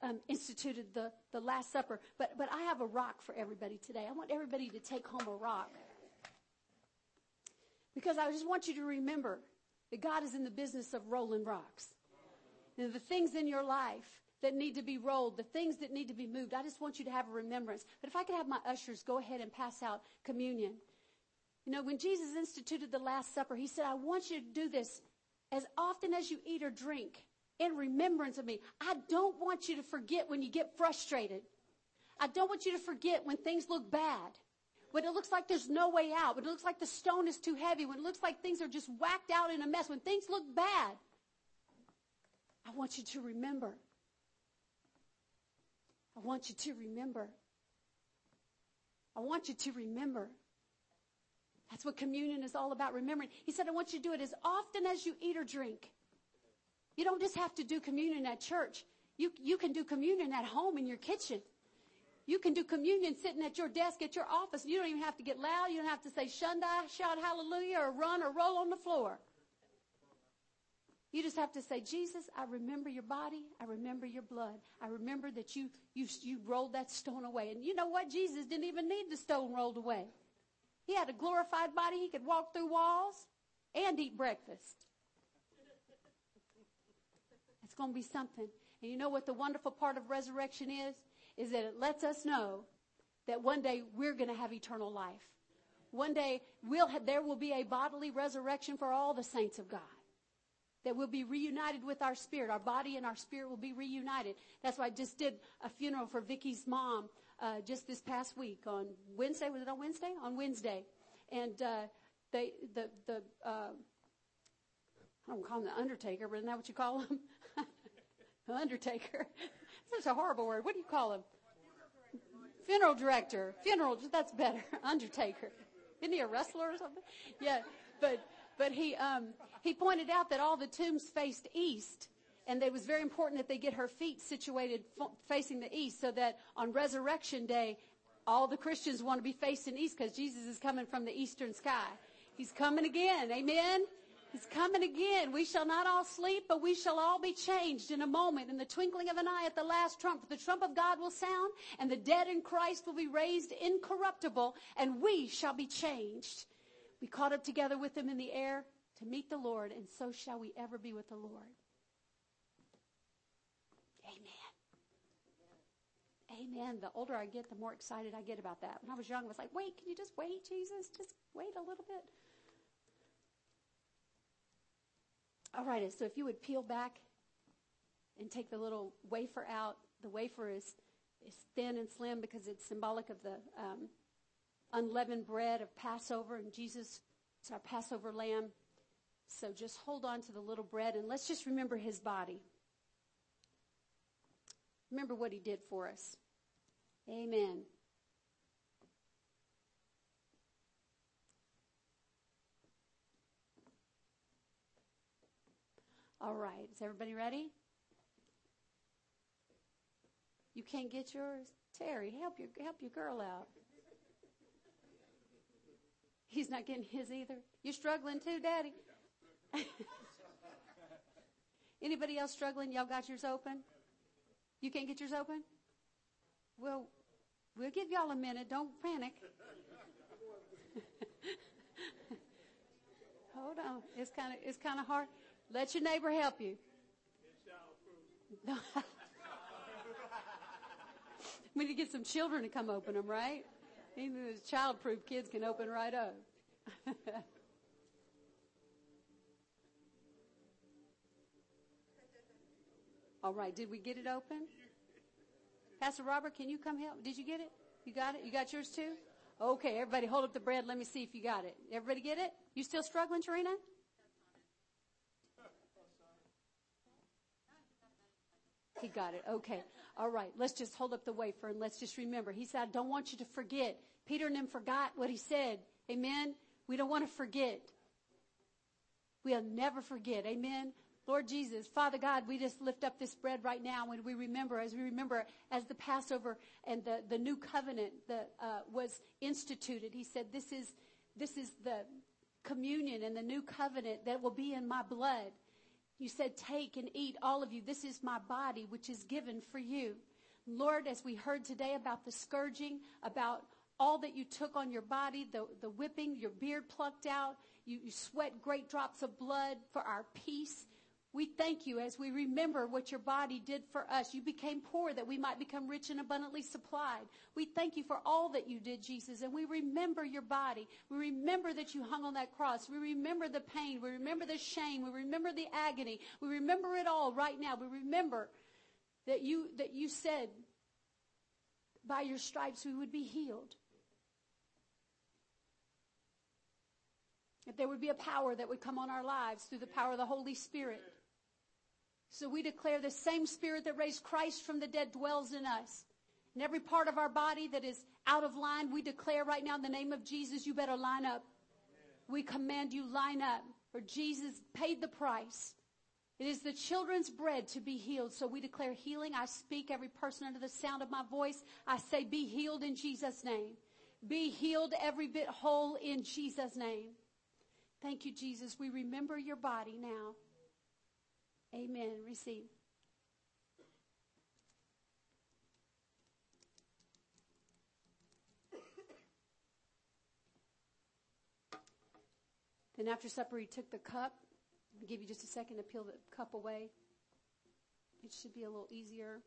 um, instituted the, the Last Supper. But, but I have a rock for everybody today. I want everybody to take home a rock. Because I just want you to remember that God is in the business of rolling rocks. And the things in your life that need to be rolled, the things that need to be moved, I just want you to have a remembrance. But if I could have my ushers go ahead and pass out communion. You know, when Jesus instituted the Last Supper, he said, I want you to do this as often as you eat or drink in remembrance of me. I don't want you to forget when you get frustrated. I don't want you to forget when things look bad. When it looks like there's no way out. When it looks like the stone is too heavy. When it looks like things are just whacked out in a mess. When things look bad. I want you to remember. I want you to remember. I want you to remember. That's what communion is all about, remembering. He said, I want you to do it as often as you eat or drink. You don't just have to do communion at church. You, you can do communion at home in your kitchen. You can do communion sitting at your desk at your office. You don't even have to get loud. You don't have to say shunda, shout hallelujah, or run or roll on the floor. You just have to say, Jesus, I remember your body. I remember your blood. I remember that you, you, you rolled that stone away. And you know what? Jesus didn't even need the stone rolled away. He had a glorified body. He could walk through walls and eat breakfast. It's going to be something. And you know what the wonderful part of resurrection is? Is that it lets us know that one day we're going to have eternal life. One day we'll there will be a bodily resurrection for all the saints of God. That we'll be reunited with our spirit. Our body and our spirit will be reunited. That's why I just did a funeral for Vicky's mom uh, just this past week on Wednesday. Was it on Wednesday? On Wednesday, and uh, they the the uh, I don't call him the Undertaker, but isn't that what you call him? Undertaker. Such a horrible word. What do you call him? Funeral director. Funeral, that's better. Undertaker. Isn't he a wrestler or something? Yeah, but but he, um, he pointed out that all the tombs faced east and it was very important that they get her feet situated facing the east so that on resurrection day, all the Christians want to be facing east because Jesus is coming from the eastern sky. He's coming again. Amen. He's coming again. We shall not all sleep, but we shall all be changed in a moment, in the twinkling of an eye at the last trump. The trump of God will sound, and the dead in Christ will be raised incorruptible, and we shall be changed. We caught up together with him in the air to meet the Lord, and so shall we ever be with the Lord. Amen. Amen. The older I get, the more excited I get about that. When I was young, I was like, wait, can you just wait, Jesus? Just wait a little bit. All right, so if you would peel back and take the little wafer out, the wafer is, is thin and slim because it's symbolic of the um, unleavened bread of Passover, and Jesus is our Passover lamb. So just hold on to the little bread and let's just remember his body. Remember what he did for us. Amen. All right. Is everybody ready? You can't get yours? Terry, help your help your girl out. He's not getting his either. You're struggling too, Daddy. Anybody else struggling? Y'all got yours open? You can't get yours open? Well, we'll give y'all a minute. Don't panic. Hold on. It's kind of it's kind of hard. Let your neighbor help you. we need to get some children to come open them, right? Even those child-proof kids can open right up. All right. Did we get it open? Pastor Robert, can you come help? Did you get it? You got it? You got yours too? Okay, everybody hold up the bread. Let me see if you got it. Everybody get it? You still struggling, Tarina? He got it. Okay. All right. Let's just hold up the wafer and let's just remember. He said, I don't want you to forget. Peter and them forgot what he said. Amen. We don't want to forget. We'll never forget. Amen. Lord Jesus, Father God, we just lift up this bread right now when we remember, as we remember as the Passover and the, the new covenant that uh, was instituted. He said, this is, this is the communion and the new covenant that will be in my blood. You said, take and eat all of you. This is my body, which is given for you. Lord, as we heard today about the scourging, about all that you took on your body, the, the whipping, your beard plucked out, you, you sweat great drops of blood for our peace. We thank you as we remember what your body did for us. You became poor that we might become rich and abundantly supplied. We thank you for all that you did, Jesus, and we remember your body. We remember that you hung on that cross. We remember the pain. We remember the shame. We remember the agony. We remember it all right now. We remember that you, that you said by your stripes we would be healed. That there would be a power that would come on our lives through the power of the Holy Spirit. So we declare the same spirit that raised Christ from the dead dwells in us. And every part of our body that is out of line, we declare right now in the name of Jesus, you better line up. We command you line up for Jesus paid the price. It is the children's bread to be healed. So we declare healing. I speak every person under the sound of my voice. I say be healed in Jesus name. Be healed every bit whole in Jesus name. Thank you, Jesus. We remember your body now. Amen. Receive. Then after supper, he took the cup. Give you just a second to peel the cup away. It should be a little easier.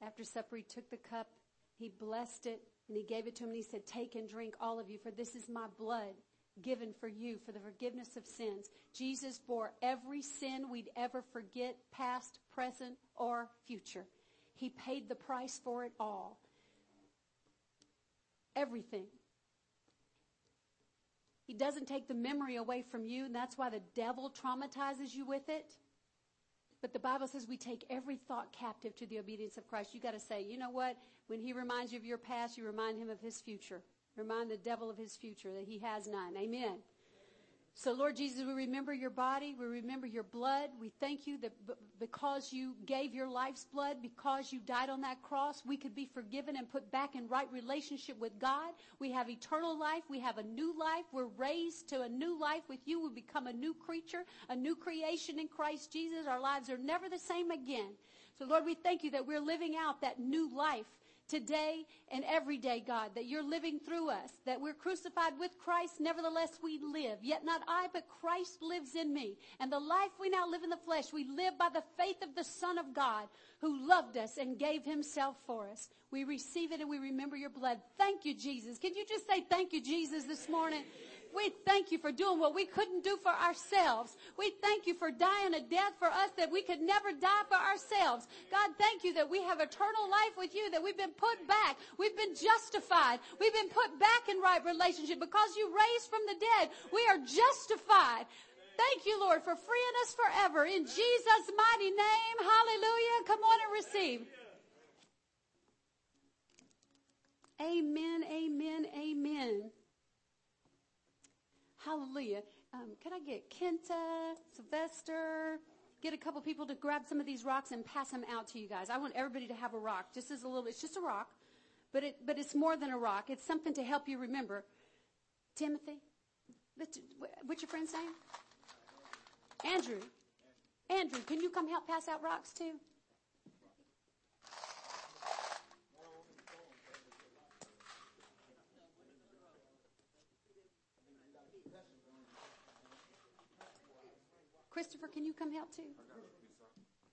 After supper, he took the cup. He blessed it and he gave it to him and he said, Take and drink, all of you, for this is my blood given for you for the forgiveness of sins. Jesus bore every sin we'd ever forget, past, present, or future. He paid the price for it all. Everything. He doesn't take the memory away from you, and that's why the devil traumatizes you with it. But the Bible says we take every thought captive to the obedience of Christ. You got to say, you know what? When he reminds you of your past, you remind him of his future. Remind the devil of his future that he has none. Amen. So, Lord Jesus, we remember your body. We remember your blood. We thank you that b- because you gave your life's blood, because you died on that cross, we could be forgiven and put back in right relationship with God. We have eternal life. We have a new life. We're raised to a new life with you. We become a new creature, a new creation in Christ Jesus. Our lives are never the same again. So, Lord, we thank you that we're living out that new life today and every day, God, that you're living through us, that we're crucified with Christ, nevertheless we live. Yet not I, but Christ lives in me. And the life we now live in the flesh, we live by the faith of the Son of God who loved us and gave himself for us. We receive it and we remember your blood. Thank you, Jesus. Can you just say thank you, Jesus, this morning? We thank you for doing what we couldn't do for ourselves. We thank you for dying a death for us that we could never die for ourselves. God, thank you that we have eternal life with you, that we've been put back. We've been justified. We've been put back in right relationship because you raised from the dead. We are justified. Thank you, Lord, for freeing us forever. In Jesus' mighty name, hallelujah. Come on and receive. Amen, amen, amen. Hallelujah. Um, can I get Kenta, Sylvester, get a couple people to grab some of these rocks and pass them out to you guys? I want everybody to have a rock, just as a little, it's just a rock, but it, but it's more than a rock. It's something to help you remember. Timothy, what's your friend's name? Andrew. Andrew, can you come help pass out rocks too? Christopher, can you come help too?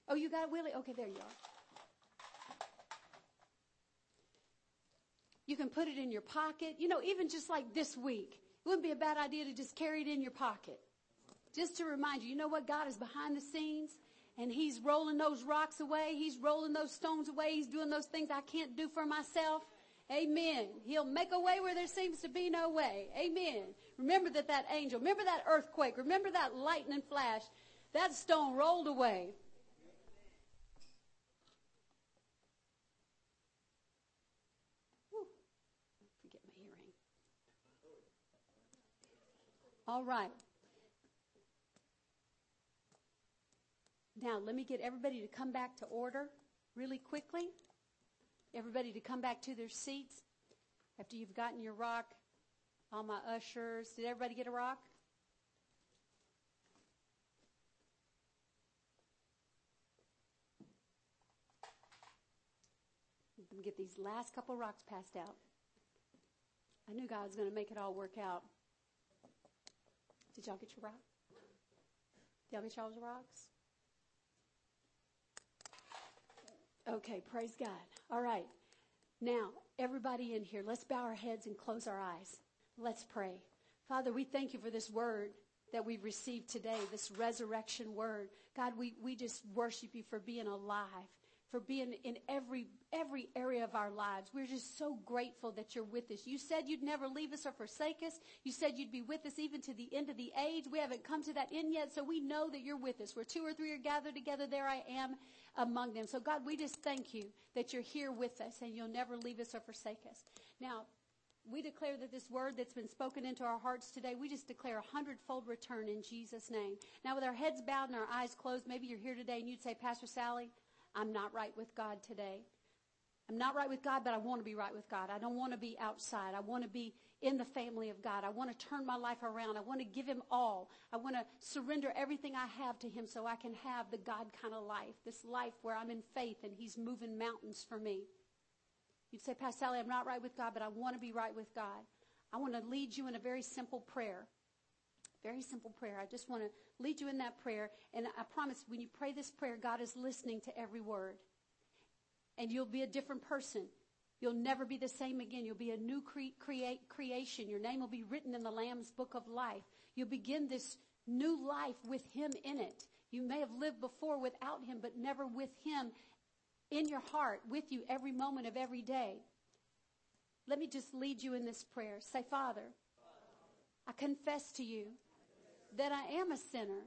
Oh, you got Willie? Okay, there you are. You can put it in your pocket. You know, even just like this week, it wouldn't be a bad idea to just carry it in your pocket. Just to remind you, you know what? God is behind the scenes and He's rolling those rocks away. He's rolling those stones away. He's doing those things I can't do for myself. Amen. He'll make a way where there seems to be no way. Amen. Remember that that angel, remember that earthquake, remember that lightning flash. That stone rolled away. Forget my hearing. All right. Now, let me get everybody to come back to order really quickly everybody to come back to their seats after you've gotten your rock. All my ushers. Did everybody get a rock? Get these last couple rocks passed out. I knew God was going to make it all work out. Did y'all get your rock? Did y'all get y'all's rocks? Okay, praise God. All right. Now, everybody in here, let's bow our heads and close our eyes. Let's pray. Father, we thank you for this word that we've received today, this resurrection word. God, we, we just worship you for being alive, for being in every, every area of our lives. We're just so grateful that you're with us. You said you'd never leave us or forsake us. You said you'd be with us even to the end of the age. We haven't come to that end yet, so we know that you're with us. Where two or three are gathered together, there I am among them. So God, we just thank you that you're here with us and you'll never leave us or forsake us. Now, we declare that this word that's been spoken into our hearts today, we just declare a hundredfold return in Jesus' name. Now, with our heads bowed and our eyes closed, maybe you're here today and you'd say, Pastor Sally, I'm not right with God today. I'm not right with God, but I want to be right with God. I don't want to be outside. I want to be in the family of God. I want to turn my life around. I want to give him all. I want to surrender everything I have to him so I can have the God kind of life, this life where I'm in faith and he's moving mountains for me. You'd say, Pastor Sally, I'm not right with God, but I want to be right with God. I want to lead you in a very simple prayer. Very simple prayer. I just want to lead you in that prayer. And I promise when you pray this prayer, God is listening to every word. And you'll be a different person You'll never be the same again. You'll be a new cre- create creation. Your name will be written in the Lamb's book of life. You'll begin this new life with Him in it. You may have lived before without Him, but never with Him in your heart, with you every moment of every day. Let me just lead you in this prayer. Say, Father, I confess to you that I am a sinner.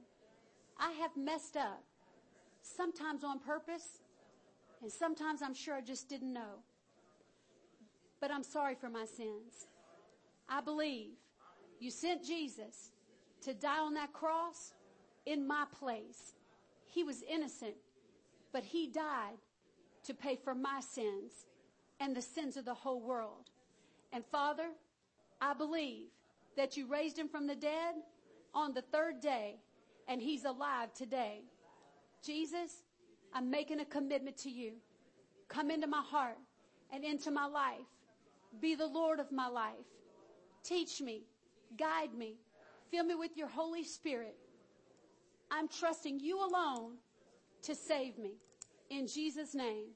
I have messed up. sometimes on purpose, and sometimes I'm sure I just didn't know. But I'm sorry for my sins. I believe you sent Jesus to die on that cross in my place. He was innocent, but he died to pay for my sins and the sins of the whole world. And Father, I believe that you raised him from the dead on the third day and he's alive today. Jesus, I'm making a commitment to you. Come into my heart and into my life. Be the Lord of my life. Teach me, guide me, fill me with your Holy Spirit. I'm trusting you alone to save me. In Jesus' name.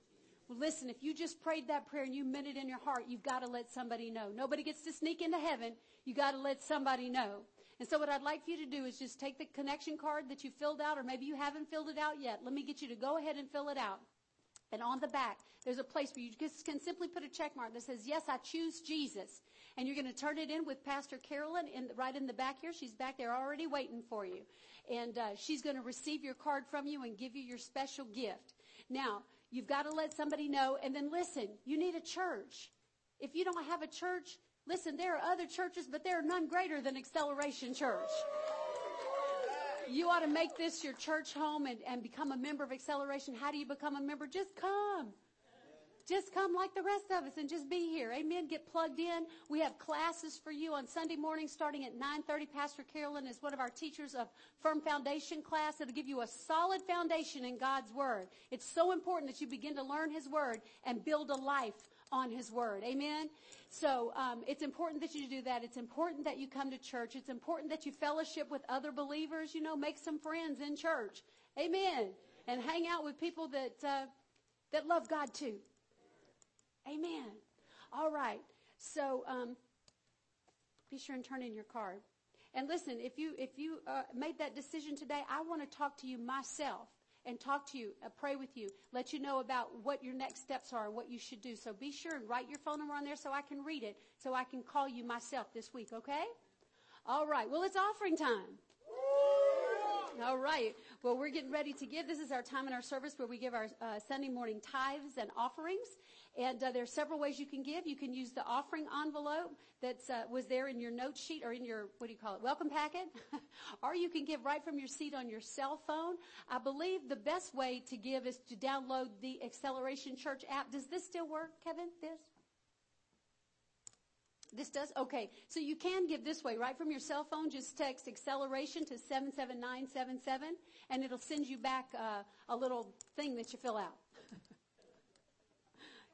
Well, listen, if you just prayed that prayer and you meant it in your heart, you've got to let somebody know. Nobody gets to sneak into heaven. You got to let somebody know. And so what I'd like for you to do is just take the connection card that you filled out, or maybe you haven't filled it out yet. Let me get you to go ahead and fill it out. And on the back, there's a place where you just can simply put a check mark that says, yes, I choose Jesus. And you're going to turn it in with Pastor Carolyn in, right in the back here. She's back there already waiting for you. And uh, she's going to receive your card from you and give you your special gift. Now, You've got to let somebody know. And then listen, you need a church. If you don't have a church, listen, there are other churches, but there are none greater than Acceleration Church. You ought to make this your church home and, and become a member of Acceleration. How do you become a member? Just come. Just come like the rest of us and just be here. Amen. Get plugged in. We have classes for you on Sunday morning starting at 9.30. Pastor Carolyn is one of our teachers of Firm Foundation class. It'll give you a solid foundation in God's Word. It's so important that you begin to learn His Word and build a life on His Word. Amen. So um, it's important that you do that. It's important that you come to church. It's important that you fellowship with other believers. You know, make some friends in church. Amen. And hang out with people that uh, that love God too. Amen. All right. So um, be sure and turn in your card. And listen, if you if you uh, made that decision today, I want to talk to you myself and talk to you, uh, pray with you, let you know about what your next steps are and what you should do. So be sure and write your phone number on there so I can read it, so I can call you myself this week. Okay? All right. Well, it's offering time. All right. Well, we're getting ready to give. This is our time in our service where we give our uh, Sunday morning tithes and offerings. And uh, there are several ways you can give. You can use the offering envelope that uh, was there in your note sheet or in your, what do you call it, welcome packet. or you can give right from your seat on your cell phone. I believe the best way to give is to download the Acceleration Church app. Does this still work, Kevin? This? This does? Okay. So you can give this way, right from your cell phone. Just text acceleration to 77977 and it'll send you back uh, a little thing that you fill out.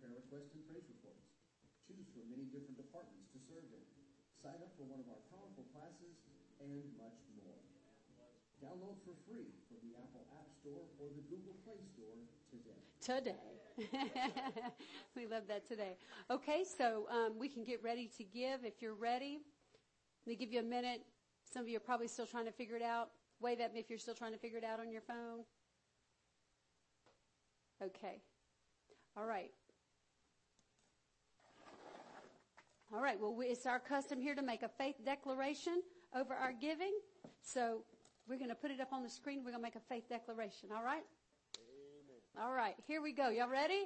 sign Choose from many different departments to serve in. Sign up for one of our powerful classes, and much more. Download for free from the Apple App Store or the Google Play Store today. Today. we love that today. Okay, so um, we can get ready to give if you're ready. Let me give you a minute. Some of you are probably still trying to figure it out. Wave at me if you're still trying to figure it out on your phone. Okay. All right. All right. Well, it's our custom here to make a faith declaration over our giving. So we're going to put it up on the screen. We're going to make a faith declaration. All right? Amen. All right. Here we go. Y'all ready?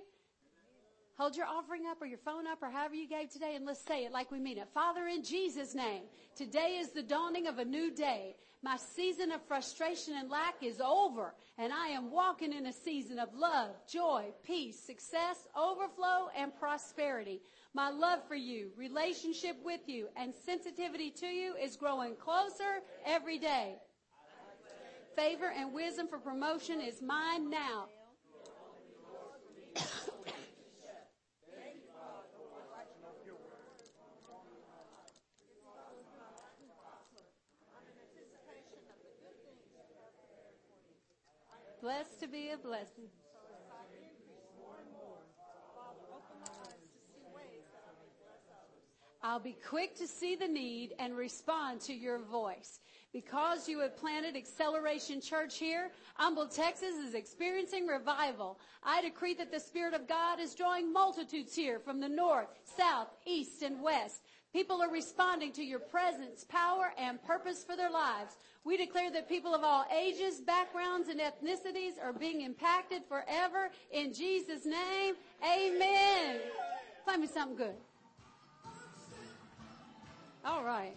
Hold your offering up or your phone up or however you gave today and let's say it like we mean it. Father, in Jesus' name, today is the dawning of a new day. My season of frustration and lack is over and I am walking in a season of love, joy, peace, success, overflow, and prosperity. My love for you, relationship with you, and sensitivity to you is growing closer every day. Favor and wisdom for promotion is mine now. Blessed to be a blessing. I'll be quick to see the need and respond to your voice. Because you have planted Acceleration Church here, Humble, Texas is experiencing revival. I decree that the Spirit of God is drawing multitudes here from the north, south, east, and west. People are responding to your presence, power, and purpose for their lives. We declare that people of all ages, backgrounds, and ethnicities are being impacted forever in Jesus' name. Amen. Find me something good. All right.